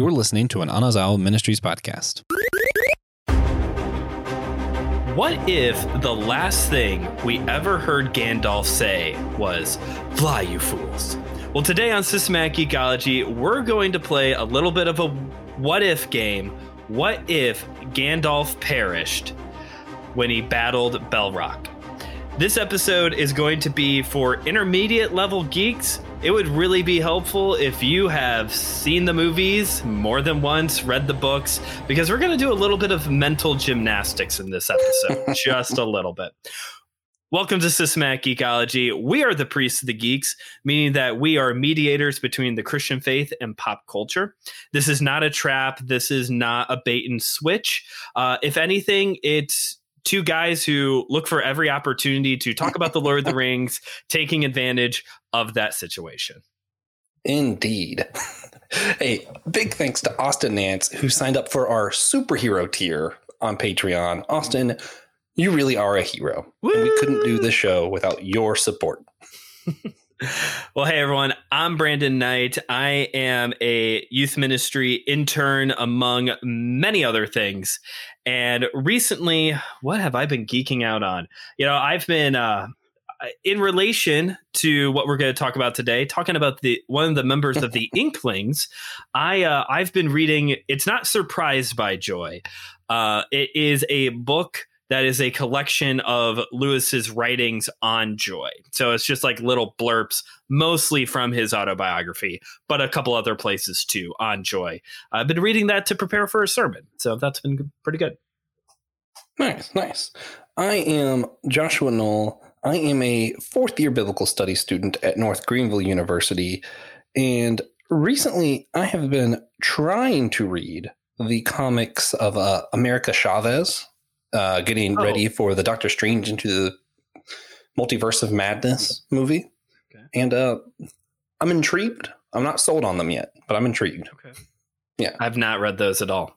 You're listening to an Anazao Ministries podcast. What if the last thing we ever heard Gandalf say was, Fly, you fools? Well, today on Systematic Geekology, we're going to play a little bit of a what if game. What if Gandalf perished when he battled Balrog? This episode is going to be for intermediate level geeks. It would really be helpful if you have seen the movies more than once, read the books, because we're going to do a little bit of mental gymnastics in this episode, just a little bit. Welcome to Systematic Geekology. We are the priests of the geeks, meaning that we are mediators between the Christian faith and pop culture. This is not a trap. This is not a bait and switch. Uh, if anything, it's two guys who look for every opportunity to talk about the Lord of the Rings, taking advantage of that situation. Indeed. hey, big thanks to Austin Nance, who signed up for our superhero tier on Patreon. Austin, you really are a hero. And we couldn't do this show without your support. well, hey everyone, I'm Brandon Knight. I am a youth ministry intern among many other things. And recently, what have I been geeking out on? You know, I've been uh, in relation to what we're going to talk about today, talking about the one of the members of the Inklings. I uh, I've been reading. It's not surprised by joy. Uh, it is a book that is a collection of Lewis's writings on joy. So it's just like little blurps, mostly from his autobiography, but a couple other places too on joy. I've been reading that to prepare for a sermon, so that's been pretty good. Nice, nice. I am Joshua Knoll. I am a fourth year biblical studies student at North Greenville University. And recently I have been trying to read the comics of uh, America Chavez uh, getting oh. ready for the Doctor Strange into the Multiverse of Madness movie, okay. and uh, I'm intrigued. I'm not sold on them yet, but I'm intrigued. Okay. Yeah, I've not read those at all.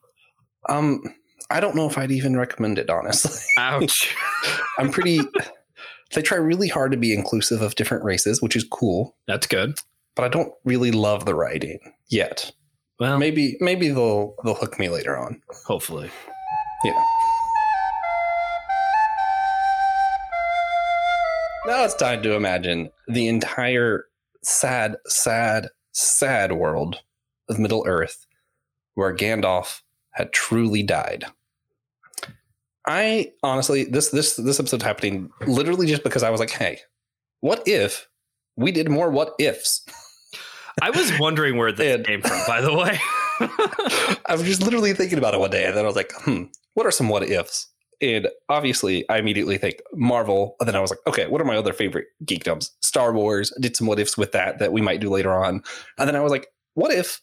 Um, I don't know if I'd even recommend it. Honestly, ouch. I'm pretty. They try really hard to be inclusive of different races, which is cool. That's good. But I don't really love the writing yet. Well, maybe maybe they'll they'll hook me later on. Hopefully. Yeah. Now it's time to imagine the entire sad, sad, sad world of Middle Earth where Gandalf had truly died. I honestly, this this this episode's happening literally just because I was like, hey, what if we did more what ifs? I was wondering where this and, came from, by the way. I was just literally thinking about it one day, and then I was like, hmm, what are some what ifs? And obviously, I immediately think Marvel. And then I was like, okay, what are my other favorite geekdoms? Star Wars. Did some what ifs with that that we might do later on. And then I was like, what if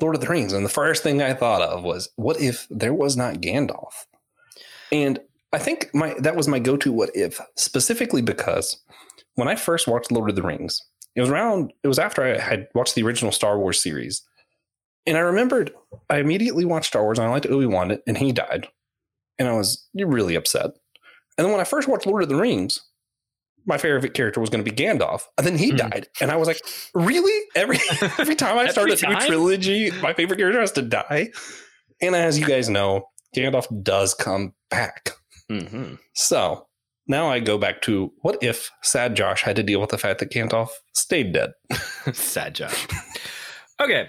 Lord of the Rings? And the first thing I thought of was, what if there was not Gandalf? And I think my that was my go-to what if, specifically because when I first watched Lord of the Rings, it was around it was after I had watched the original Star Wars series. And I remembered I immediately watched Star Wars and I liked Obi-Wan and he died and I was really upset. And then when I first watched Lord of the Rings, my favorite character was going to be Gandalf, and then he mm. died, and I was like, "Really? Every every time I start a new trilogy, my favorite character has to die." And as you guys know, Gandalf does come back. Mm-hmm. So now I go back to what if Sad Josh had to deal with the fact that Gandalf stayed dead? Sad Josh. Okay,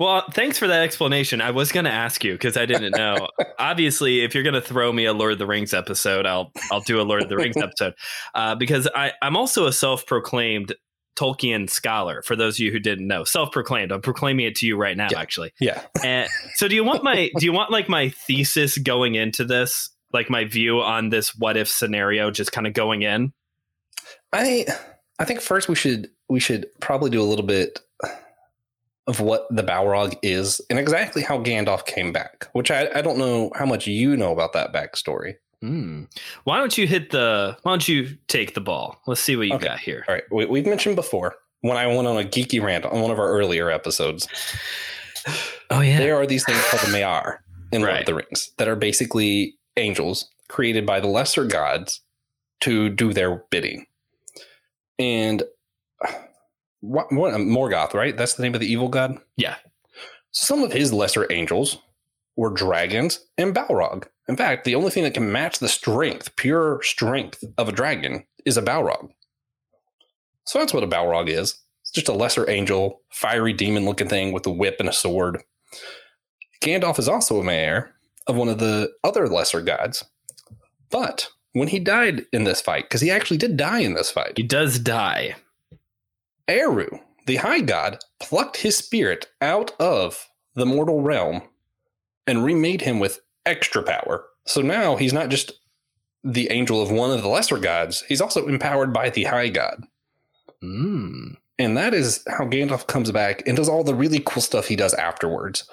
well, thanks for that explanation. I was going to ask you because I didn't know. Obviously, if you're going to throw me a Lord of the Rings episode, I'll I'll do a Lord of the Rings episode uh, because I I'm also a self-proclaimed Tolkien scholar. For those of you who didn't know, self-proclaimed. I'm proclaiming it to you right now, yeah. actually. Yeah. And so, do you want my do you want like my thesis going into this, like my view on this what if scenario, just kind of going in? I I think first we should we should probably do a little bit of what the Balrog is and exactly how Gandalf came back, which I, I don't know how much you know about that backstory. Hmm. Why don't you hit the? Why don't you take the ball? Let's see what you okay. got here. All right, we, we've mentioned before when I went on a geeky rant on one of our earlier episodes. Oh yeah, there are these things called the Maiar in right. Lord of the Rings that are basically angels created by the lesser gods to do their bidding, and what, what um, Morgoth, right? That's the name of the evil god. Yeah. Some of his lesser angels were dragons and Balrog. In fact, the only thing that can match the strength, pure strength of a dragon, is a Balrog. So that's what a Balrog is. It's just a lesser angel, fiery demon looking thing with a whip and a sword. Gandalf is also a Maiar of one of the other lesser gods. But when he died in this fight, because he actually did die in this fight, He does die. Eru, the high god, plucked his spirit out of the mortal realm and remade him with extra power. So now he's not just the angel of one of the lesser gods, he's also empowered by the high god. Mm. And that is how Gandalf comes back and does all the really cool stuff he does afterwards.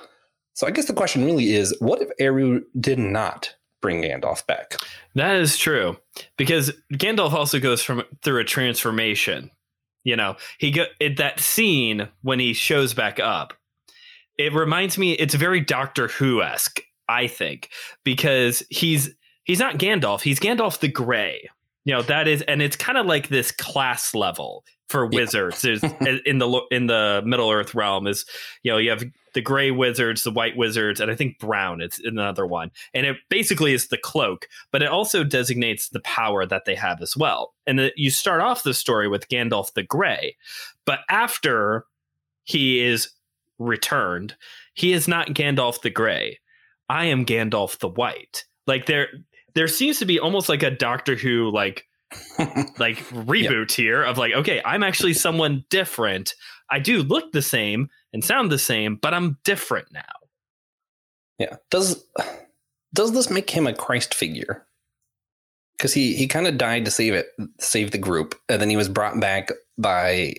So I guess the question really is what if Eru did not bring Gandalf back? That is true because Gandalf also goes from through a transformation. You know, he go it, that scene when he shows back up. It reminds me. It's very Doctor Who esque, I think, because he's he's not Gandalf. He's Gandalf the Grey. You know that is, and it's kind of like this class level for Yeah. wizards. There's in the in the Middle Earth realm is you know you have the gray wizards, the white wizards, and I think brown. It's another one, and it basically is the cloak, but it also designates the power that they have as well. And that you start off the story with Gandalf the Gray, but after he is returned, he is not Gandalf the Gray. I am Gandalf the White. Like there, there seems to be almost like a Doctor Who like like reboot here of like, okay, I'm actually someone different. I do look the same and sound the same, but I'm different now. Yeah. Does does this make him a Christ figure? Because he he kind of died to save it, save the group, and then he was brought back by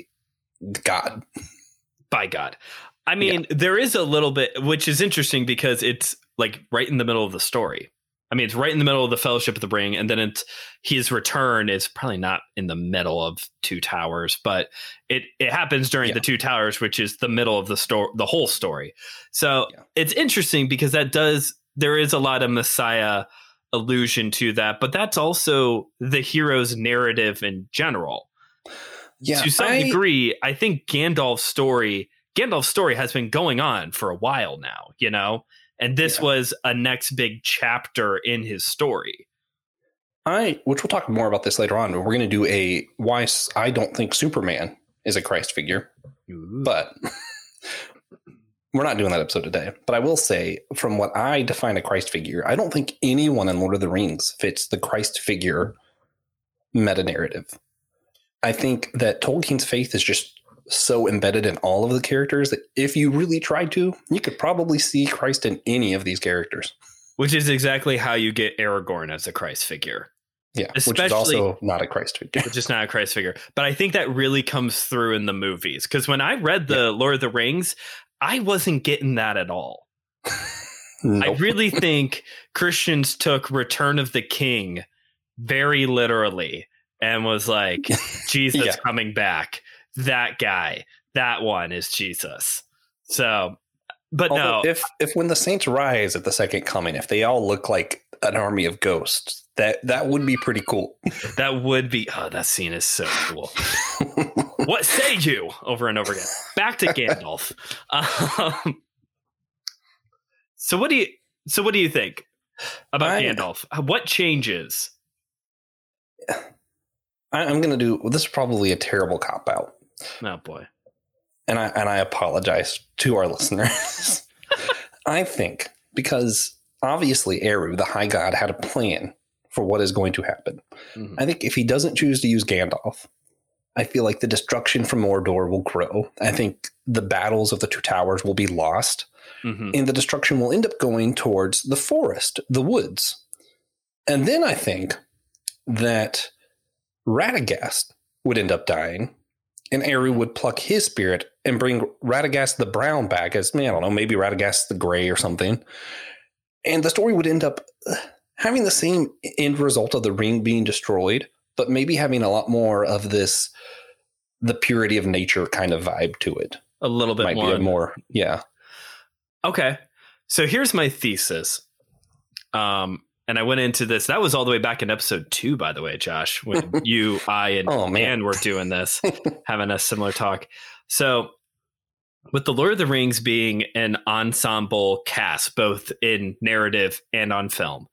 God. By God. I mean, there is a little bit, which is interesting because it's like right in the middle of the story. I mean, it's right in the middle of the Fellowship of the Ring, and then it's his return is probably not in the middle of Two Towers, but it it happens during Yeah. the Two Towers, which is the middle of the story, the whole story. So Yeah. it's interesting because that does there is a lot of Messiah allusion to that, but that's also the hero's narrative in general Yeah, to some I- degree, I think Gandalf's story, Gandalf's story has been going on for a while now, you know? And this Yeah. was a next big chapter in his story. I, which we'll talk more about this later on. But we're going to do a why I don't think Superman is a Christ figure, but we're not doing that episode today. But I will say, from what I define a Christ figure, I don't think anyone in Lord of the Rings fits the Christ figure meta narrative. I think that Tolkien's faith is just so embedded in all of the characters that if you really tried to, you could probably see Christ in any of these characters. Which is exactly how you get Aragorn as a Christ figure, Yeah, which is also not a Christ figure. which is not a Christ figure. But I think that really comes through in the movies. Because when I read the Lord of the Rings, I wasn't getting that at all. I really think Christians took Return of the King very literally and was like, Jesus Yeah. coming back. That guy, that one is Jesus. So, but Although no, if if when the saints rise at the second coming, if they all look like an army of ghosts, that that would be pretty cool. that would be, oh, that scene is so cool. what say you over and over again? Back to Gandalf. Um, so what do you, so what do you think about I- Gandalf? What changes? I, I'm gonna do well, this is probably a terrible cop out, Oh boy. and I and I apologize to our listeners. I think because obviously Eru, the High God, had a plan for what is going to happen. Mhm. I think if he doesn't choose to use Gandalf, I feel like the destruction from Mordor will grow. I think the battles of the two towers will be lost. Mhm. and the destruction will end up going towards the forest, the woods. And then I think that Radagast would end up dying, and Eru would pluck his spirit and bring Radagast the Brown back as, I don't know, maybe Radagast the Gray or something. And the story would end up uh, having the same end result of the ring being destroyed, but maybe having a lot more of this, the purity of nature kind of vibe to it. A little bit Might more. be more, yeah. Okay. So here's my thesis. Um, and I went into this. That was all the way back in episode two, by the way, Josh, when you, I, and Oh, man. Were doing this, having a similar talk. So with the Lord of the Rings being an ensemble cast, both in narrative and on film,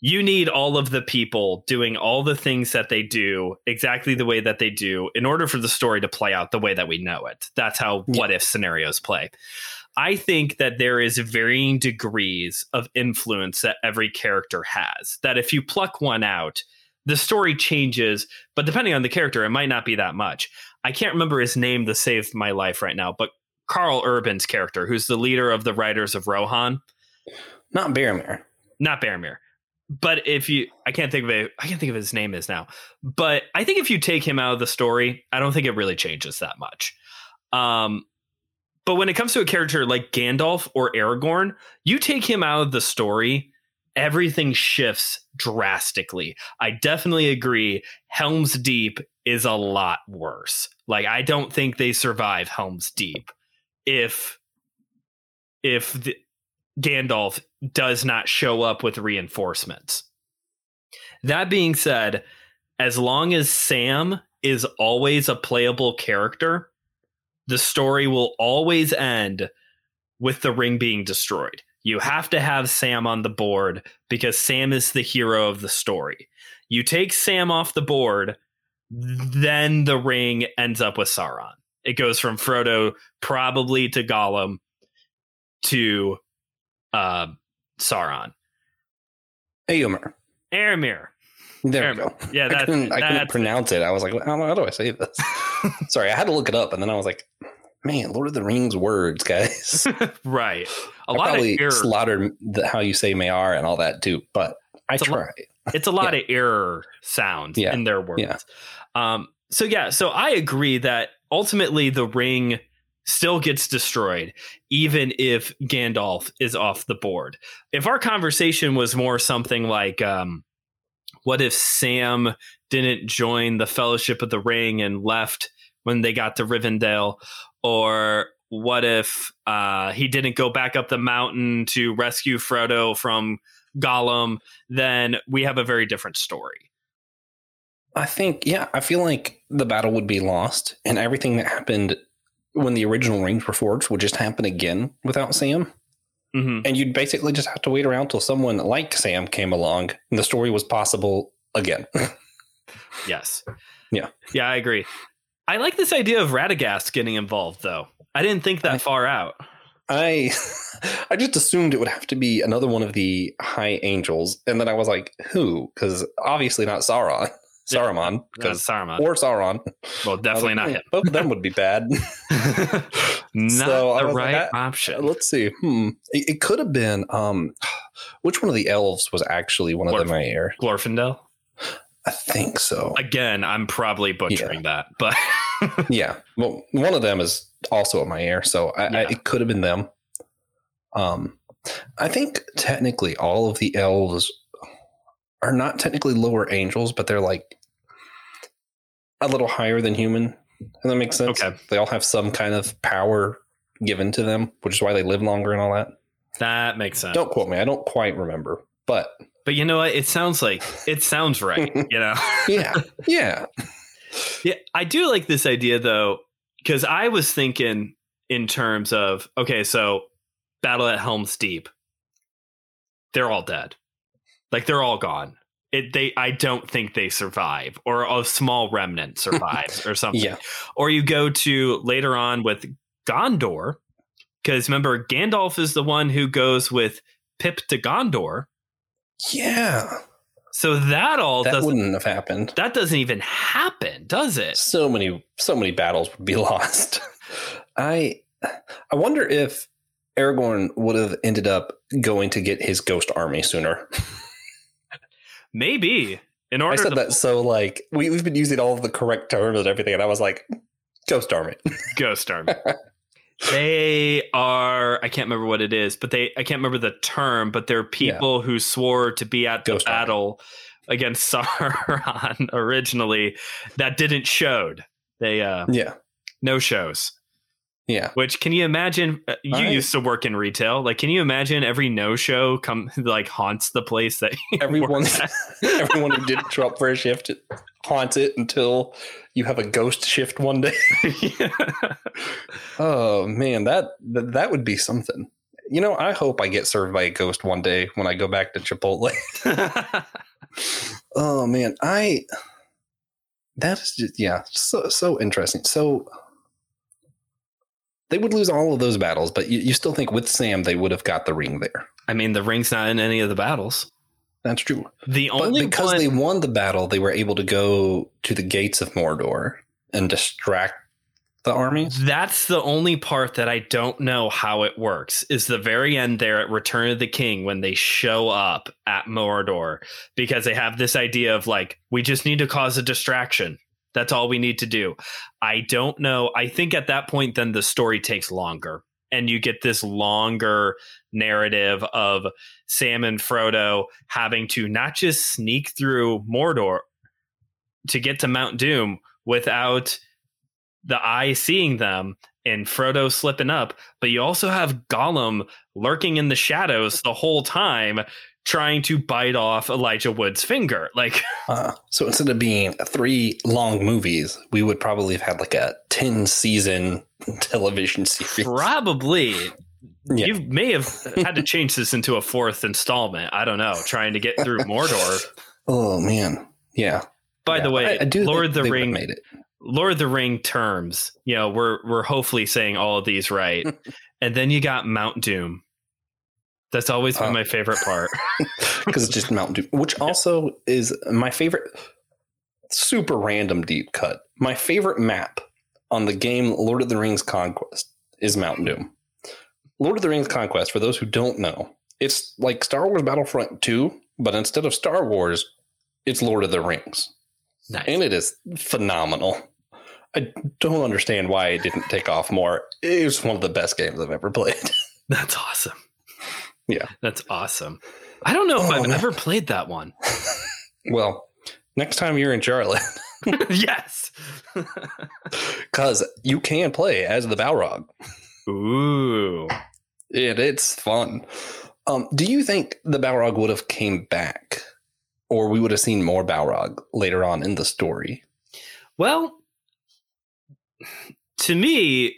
you need all of the people doing all the things that they do exactly the way that they do in order for the story to play out the way that we know it. That's how Yeah. what if scenarios play. I think that there is varying degrees of influence that every character has. That if you pluck one out, the story changes, but depending on the character, it might not be that much. I can't remember his name to save my life right now, but Karl Urban's character, who's the leader of the Riders of Rohan, Not Boromir. not Boromir. But if you, I can't think of it. I can't think of his name is now. But I think if you take him out of the story, I don't think it really changes that much. Um, but when it comes to a character like Gandalf or Aragorn, you take him out of the story, everything shifts drastically. I definitely agree. Helm's Deep is a lot worse. Like I don't think they survive Helm's Deep if if the, Gandalf does not show up with reinforcements. That being said, as long as Sam is always a playable character, the story will always end with the ring being destroyed. You have to have Sam on the board because Sam is the hero of the story. You take Sam off the board, then the ring ends up with Sauron. It goes from Frodo probably to Gollum to uh, Sauron. Eomer. Aramir. There we go. Yeah, I couldn't, I couldn't pronounce it. I was like, how, how do I say this? Sorry, I had to look it up, and then I was like, man, Lord of the Rings words, guys. right. A I lot of probably error. slaughtered the, how you say Mayar and all that too, but I It's a lot- tried. it's a lot of error sounds Yeah. in their words. Yeah. Um, so yeah, so I agree that ultimately the ring still gets destroyed, even if Gandalf is off the board. If our conversation was more something like, um, what if Sam didn't join the Fellowship of the Ring and left when they got to Rivendell? Or what if uh, he didn't go back up the mountain to rescue Frodo from Gollum? Then we have a very different story. I think, yeah, I feel like the battle would be lost, and everything that happened when the original rings were forged would just happen again without Sam. hmm And you'd basically just have to wait around till someone like Sam came along and the story was possible again. Yes. Yeah. Yeah, I agree. I like this idea of Radagast getting involved, though. I didn't think that I- far out. I I just assumed it would have to be another one of the high angels, and then I was like, who? Because obviously not Sauron. Saruman, Because Saruman. or Sauron. well, definitely like, not "Hmm, him. Both of them would be bad. not So the was like, right option. Let's see. Hmm. It, it could have been. Um, which one of the elves was actually one of Glorf- the Maiar? Glorfindel. I think so. Again, I'm probably butchering that, but yeah. Well, one of them is also a Maiar, so I, I, it could have been them. Um, I think technically all of the elves are not technically lower angels, but they're like a little higher than human. Does that make sense? Okay. They all have some kind of power given to them, which is why they live longer and all that. that makes sense. Don't quote me. I don't quite remember, but But you know what? It sounds like it sounds right. You know. yeah, yeah, Yeah, I do like this idea though, because I was thinking in terms of okay, so battle at Helm's Deep, they're all dead, like they're all gone. It they I don't think they survive, or a small remnant survives, or something. yeah. Or you go to later on with Gondor, because remember Gandalf is the one who goes with Pip to Gondor, Yeah, so that all that doesn't wouldn't have happened. that doesn't even happen, does it? So many, so many battles would be lost. I, I wonder if Aragorn would have ended up going to get his ghost army sooner. Maybe in order I said to that so like we, we've been using all of the correct terms and everything, and I was like, ghost army. Ghost Army. they are I can't remember what it is, but they I can't remember the term, but they're people who swore to be at the Ghost battle against Sauron originally that didn't showed. They uh yeah, no shows. Yeah. Which can you imagine? uh, You I- used to work in retail. Like, can you imagine every no show come like haunts the place that Everyone, everyone who didn't show up for a shift haunts it until you have a ghost shift one day. Oh man, that that, that would be something. You know, I hope I get served by a ghost one day when I go back to Chipotle. Oh man, I that is just yeah, so so interesting. So they would lose all of those battles, but you, you still think with Sam they would have got the ring there. I mean, the ring's not in any of the battles. That's true. The But only because one, they won the battle, they were able to go to the gates of Mordor and distract the armies. That's the only part that I don't know how it works. Is the very end there at Return of the King when they show up at Mordor because they have this idea of like we just need to cause a distraction. That's all we need to do. I don't know. I think at that point then the story takes longer and you get this longer narrative of Sam and Frodo having to not just sneak through Mordor to get to Mount Doom without the eye seeing them and Frodo slipping up, but you also have Gollum lurking in the shadows the whole time trying to bite off Elijah Wood's finger. Like Uh, so instead of being three long movies, we would probably have had like a 10 season television series. probably Yeah. you may have had to change this into a fourth installment. I don't know, trying to get through Mordor. Oh man. Yeah. By the way, I, I do Lord of the Ring made it. Lord of the Ring terms, you know, we're we're hopefully saying all of these right. and then you got Mount Doom. That's always been Oh. my favorite part. because it's just Mountain Dew, which also is my favorite. Super random deep cut. My favorite map on the game Lord of the Rings Conquest is Mountain Doom. Lord of the Rings Conquest, for those who don't know, it's like Star Wars Battlefront 2, but instead of Star Wars, it's Lord of the Rings. Nice. And it is phenomenal. I don't understand why it didn't take off more. It was one of the best games I've ever played. That's awesome. Yeah. That's awesome. I don't know if Oh, I've man. ever played that one. well, next time you're in Charlotte, yes. because you can play as the Balrog. Ooh. and it's fun. Um, do you think the Balrog would have came back, or we would have seen more Balrog later on in the story? Well, to me,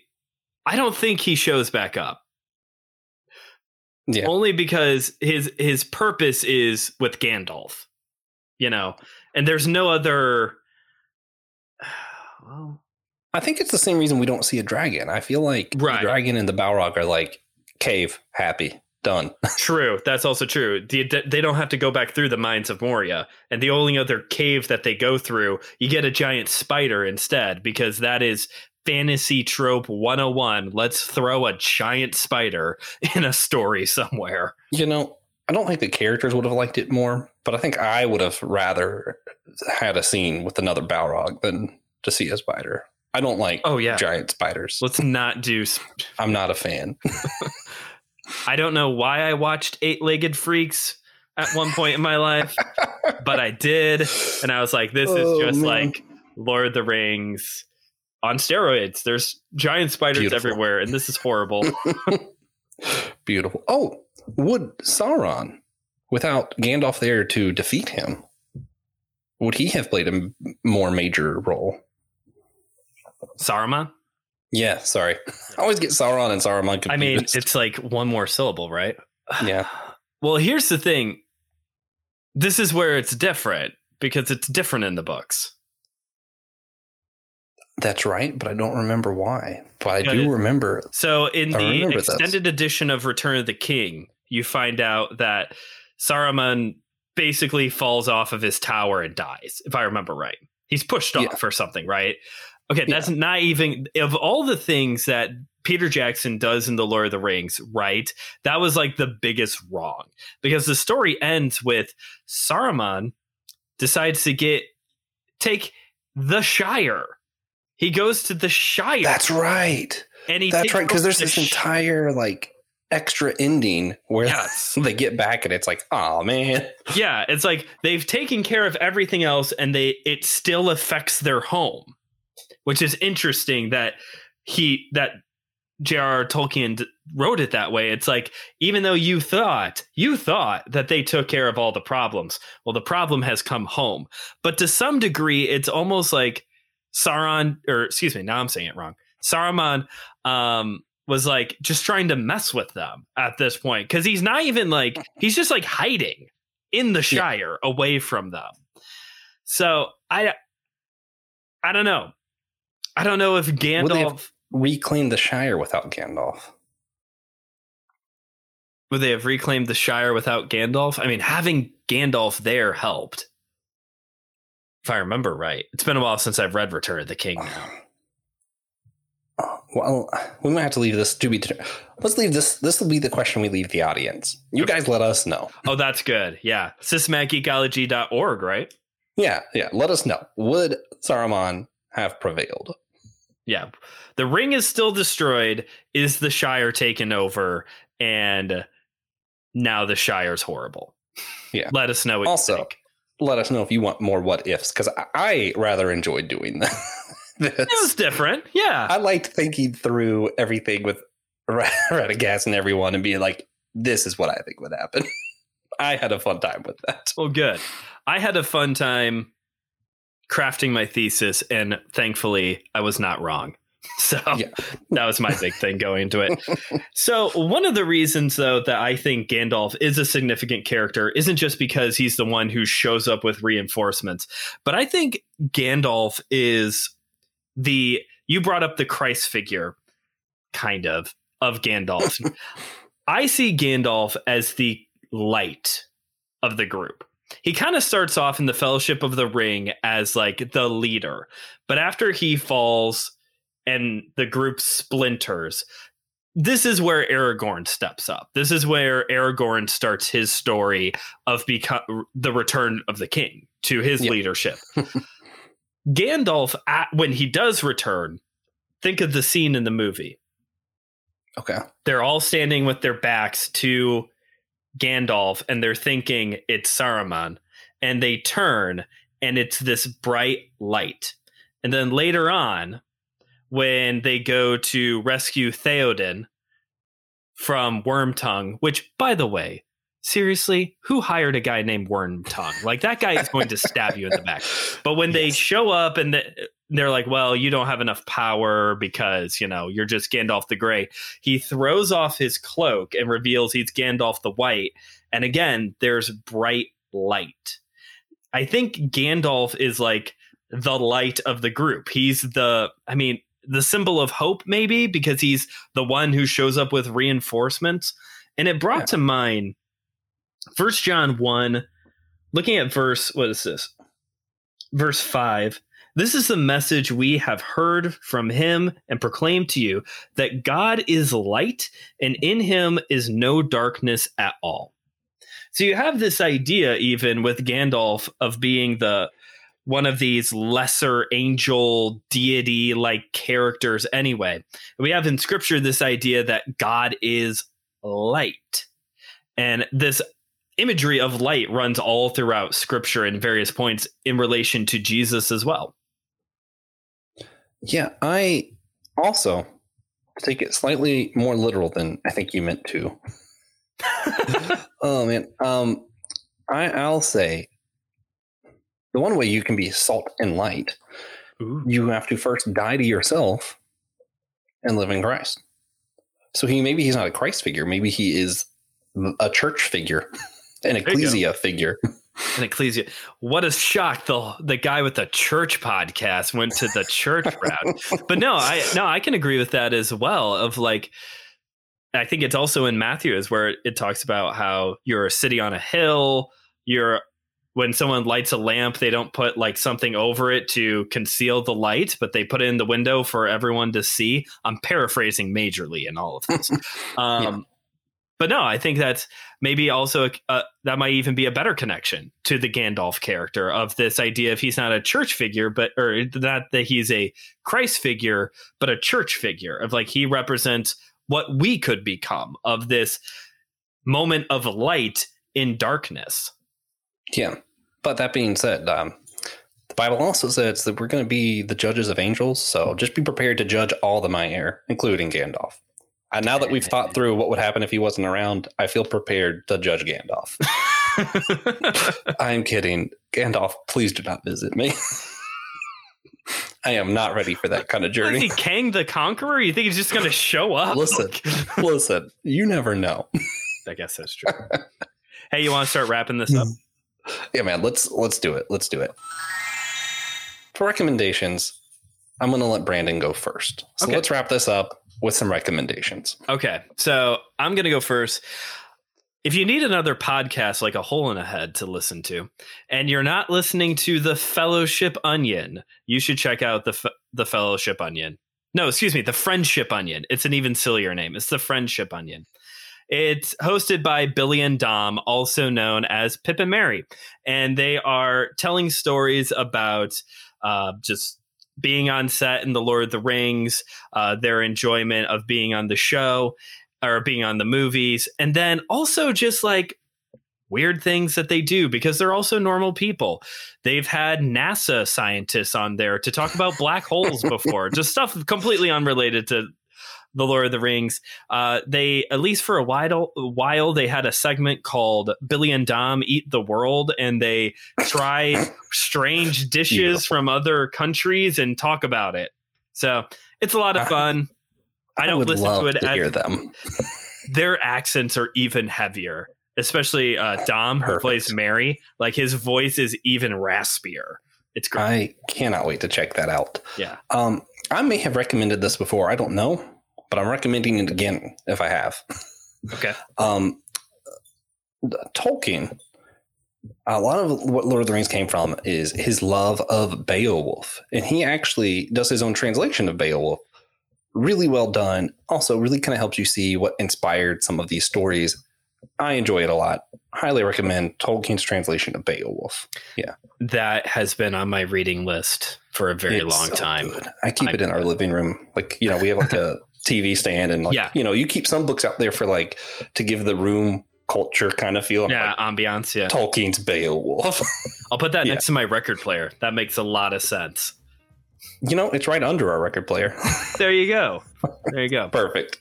I don't think he shows back up. Yeah, Only because his his purpose is with Gandalf. You know, and there's no other well, I think it's the same reason we don't see a dragon. I feel like Right. the dragon and the Balrog are like cave, happy, done. True. That's also true. The, they don't have to go back through the mines of Moria. And the only other cave that they go through, you get a giant spider instead, because that is fantasy trope 101. Let's throw a giant spider in a story somewhere. you know, I don't think the characters would have liked it more, but I think I would have rather had a scene with another Balrog than to see a spider. I don't like Oh, yeah. giant spiders. Let's not do. sp- I'm not a fan. I don't know why I watched Eight Legged Freaks at one point in my life, but I did. And I was like, this is Oh, just man. like Lord of the Rings on steroids. There's giant spiders Beautiful. everywhere, and this is horrible. Beautiful. Oh, would Sauron, without Gandalf there to defeat him, would he have played a more major role? Saruman? Yeah, sorry. I always get Sauron and Saruman confused. I mean, it's like one more syllable, right? Yeah. Well, here's the thing. This is where it's different because it's different in the books. That's right, but I don't remember why. But I do remember. So in I the remember this. extended edition of Return of the King, you find out that Saruman basically falls off of his tower and dies, if I remember right. He's pushed Yeah. off or something, right? Okay, that's not even of all the things that Peter Jackson does in The Lord of the Rings, right? That was like the biggest wrong because the story ends with Saruman decides to get take the Shire. He goes to the Shire. That's right. and he That's right. Because there's the this sh- entire like extra ending where Yes. they get back and it's like, oh man. Yeah, it's like they've taken care of everything else and they it still affects their home. Which is interesting that he that J.R.R. Tolkien wrote it that way. It's like even though you thought you thought that they took care of all the problems, well, the problem has come home. But to some degree, it's almost like Sauron, or excuse me, now I'm saying it wrong. Saruman um, was like just trying to mess with them at this point because he's not even like he's just like hiding in the Shire yeah. away from them. So I, I don't know. I don't know if Gandalf reclaimed the Shire without Gandalf. Would they have reclaimed the Shire without Gandalf? I mean, having Gandalf there helped. If I remember right. It's been a while since I've read Return of the King now. Uh, well, we might have to leave this to be. Let's leave this. This will be the question we leave the audience. You guys let us know. Oh, that's good. Yeah. Systematicgeekology.org, right? Yeah. Yeah. Let us know. Would Saruman have prevailed? Yeah. The ring is still destroyed. Is the Shire taken over? And now the Shire's horrible. Yeah. Let us know. also, let us know if you want more what ifs because I, rather enjoyed doing that. this. It was different. Yeah. I liked thinking through everything with Radagast and everyone and being like, this is what I think would happen. I had a fun time with that. Well, good. I had a fun time crafting my thesis, and thankfully, I was not wrong. So yeah. that was my big thing going into it. so one of the reasons though that I think Gandalf is a significant character isn't just because he's the one who shows up with reinforcements, but I think Gandalf is the you brought up the Christ figure, kind of, of Gandalf. I see Gandalf as the light of the group. He kind of starts off in the Fellowship of the Ring as like the leader, but after he falls and the group splinters, this is where Aragorn steps up. This is where Aragorn starts his story of become the return of the king to his yeah. leadership. Gandalf, at, when he does return, think of the scene in the movie. Okay. They're all standing with their backs to Gandalf and they're thinking it's Saruman. And they turn and it's this bright light. And then later on, when they go to rescue Theoden from Wormtongue, which, by the way, seriously, who hired a guy named Wormtongue? Like that guy is going to stab you in the back. But when they show up and they're like, "Well, you don't have enough power because you know you're just Gandalf the Grey, he throws off his cloak and reveals he's Gandalf the White. And again, there's bright light. I think Gandalf is like the light of the group. He's the, I mean, the symbol of hope, maybe because he's the one who shows up with reinforcements. And it brought yeah. to mind First John 1, looking at verse, what is this? Verse 5. This is the message we have heard from him and proclaimed to you that God is light and in him is no darkness at all. So you have this idea, even with Gandalf, of being the one of these lesser angel deity like characters anyway. We have in scripture this idea that God is light. And this imagery of light runs all throughout scripture in various points in relation to Jesus as well. Yeah, I also take it slightly more literal than I think you meant to. oh man, um, I, I'll say the one way you can be salt and light, Ooh. you have to first die to yourself and live in Christ. So he maybe he's not a Christ figure, maybe he is a church figure. An ecclesia figure. An ecclesia. What a shock! The the guy with the church podcast went to the church route. But no, I no, I can agree with that as well. Of like, I think it's also in Matthew is where it talks about how you're a city on a hill. You're when someone lights a lamp, they don't put like something over it to conceal the light, but they put it in the window for everyone to see. I'm paraphrasing majorly in all of this. Um, yeah but no, I think that's maybe also uh, that might even be a better connection to the Gandalf character of this idea if he's not a church figure, but or not that he's a Christ figure, but a church figure of like he represents what we could become of this moment of light in darkness. Yeah, but that being said, um, the Bible also says that we're going to be the judges of angels, so just be prepared to judge all the Maiar, including Gandalf. And now that we've thought through what would happen if he wasn't around, I feel prepared to judge Gandalf. I'm kidding. Gandalf, please do not visit me. I am not ready for that kind of journey. Is he Kang the Conqueror? You think he's just going to show up? Listen, listen, you never know. I guess that's true. hey, you want to start wrapping this up? Yeah, man, let's let's do it. Let's do it. For recommendations, I'm gonna let Brandon go first. So Okay. let's wrap this up with some recommendations. Okay, so I'm going to go first. If you need another podcast like a hole in a head to listen to, and you're not listening to the Fellowship Onion, you should check out the F- the Fellowship Onion. No, excuse me, the Friendship Onion. It's an even sillier name. It's the Friendship Onion. It's hosted by Billy and Dom, also known as Pip and Merry, and they are telling stories about uh, just being on set in the Lord of the Rings, uh, their enjoyment of being on the show or being on the movies, and then also just like weird things that they do because they're also normal people. They've had NASA scientists on there to talk about black holes before, just stuff completely unrelated to the Lord of the Rings. Uh, they at least for a while, while they had a segment called Billy and Dom Eat the World, and they try strange dishes from other countries and talk about it. So it's a lot of fun. I don't would listen to it. to hear them. their accents are even heavier, especially uh, Dom, who Perfect. plays Merry. Like his voice is even raspier. It's great. I cannot wait to check that out. yeah. Um, I may have recommended this before. I don't know, but I'm recommending it again if I have. Okay. Um, Tolkien. A lot of what Lord of the Rings came from is his love of Beowulf, and he actually does his own translation of Beowulf. Really well done. Also, really kind of helps you see what inspired some of these stories. I enjoy it a lot. Highly recommend Tolkien's translation of Beowulf. Yeah, that has been on my reading list for a very It's long so time. good. I keep I- it in our living room. Like, you know, we have like a TV stand and like, Yeah. you know, you keep some books out there for like to give the room culture kind of feel. I'm Yeah, like, ambiance. Yeah. Tolkien's Beowulf. I'll put that Yeah. next to my record player. That makes a lot of sense. you know, it's right under our record player. There you go. There you go. Perfect.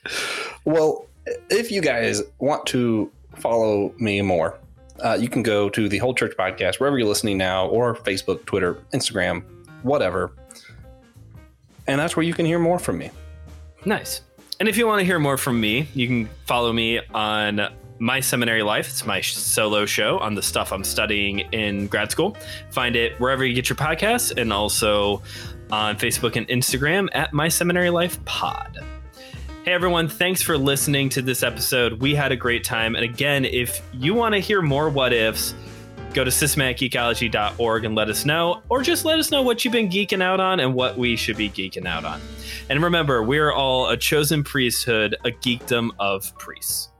Well, if you guys want to follow me more, uh, you can go to the Whole Church Podcast, wherever you're listening now, or Facebook, Twitter, Instagram, whatever. And that's where you can hear more from me. Nice. And if you want to hear more from me, you can follow me on My Seminary Life. It's my solo show on the stuff I'm studying in grad school. Find it wherever you get your podcasts and also on Facebook and Instagram at My Seminary Life Pod. Hey everyone, thanks for listening to this episode. We had a great time. And again, if you want to hear more what ifs, go to systematicgeekology.org and let us know, or just let us know what you've been geeking out on and what we should be geeking out on. And remember, we are all a chosen priesthood, a geekdom of priests.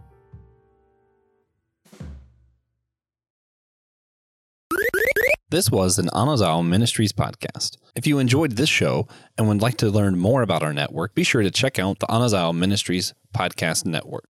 This was an Anazao Ministries podcast. If you enjoyed this show and would like to learn more about our network, be sure to check out the Anazao Ministries Podcast Network.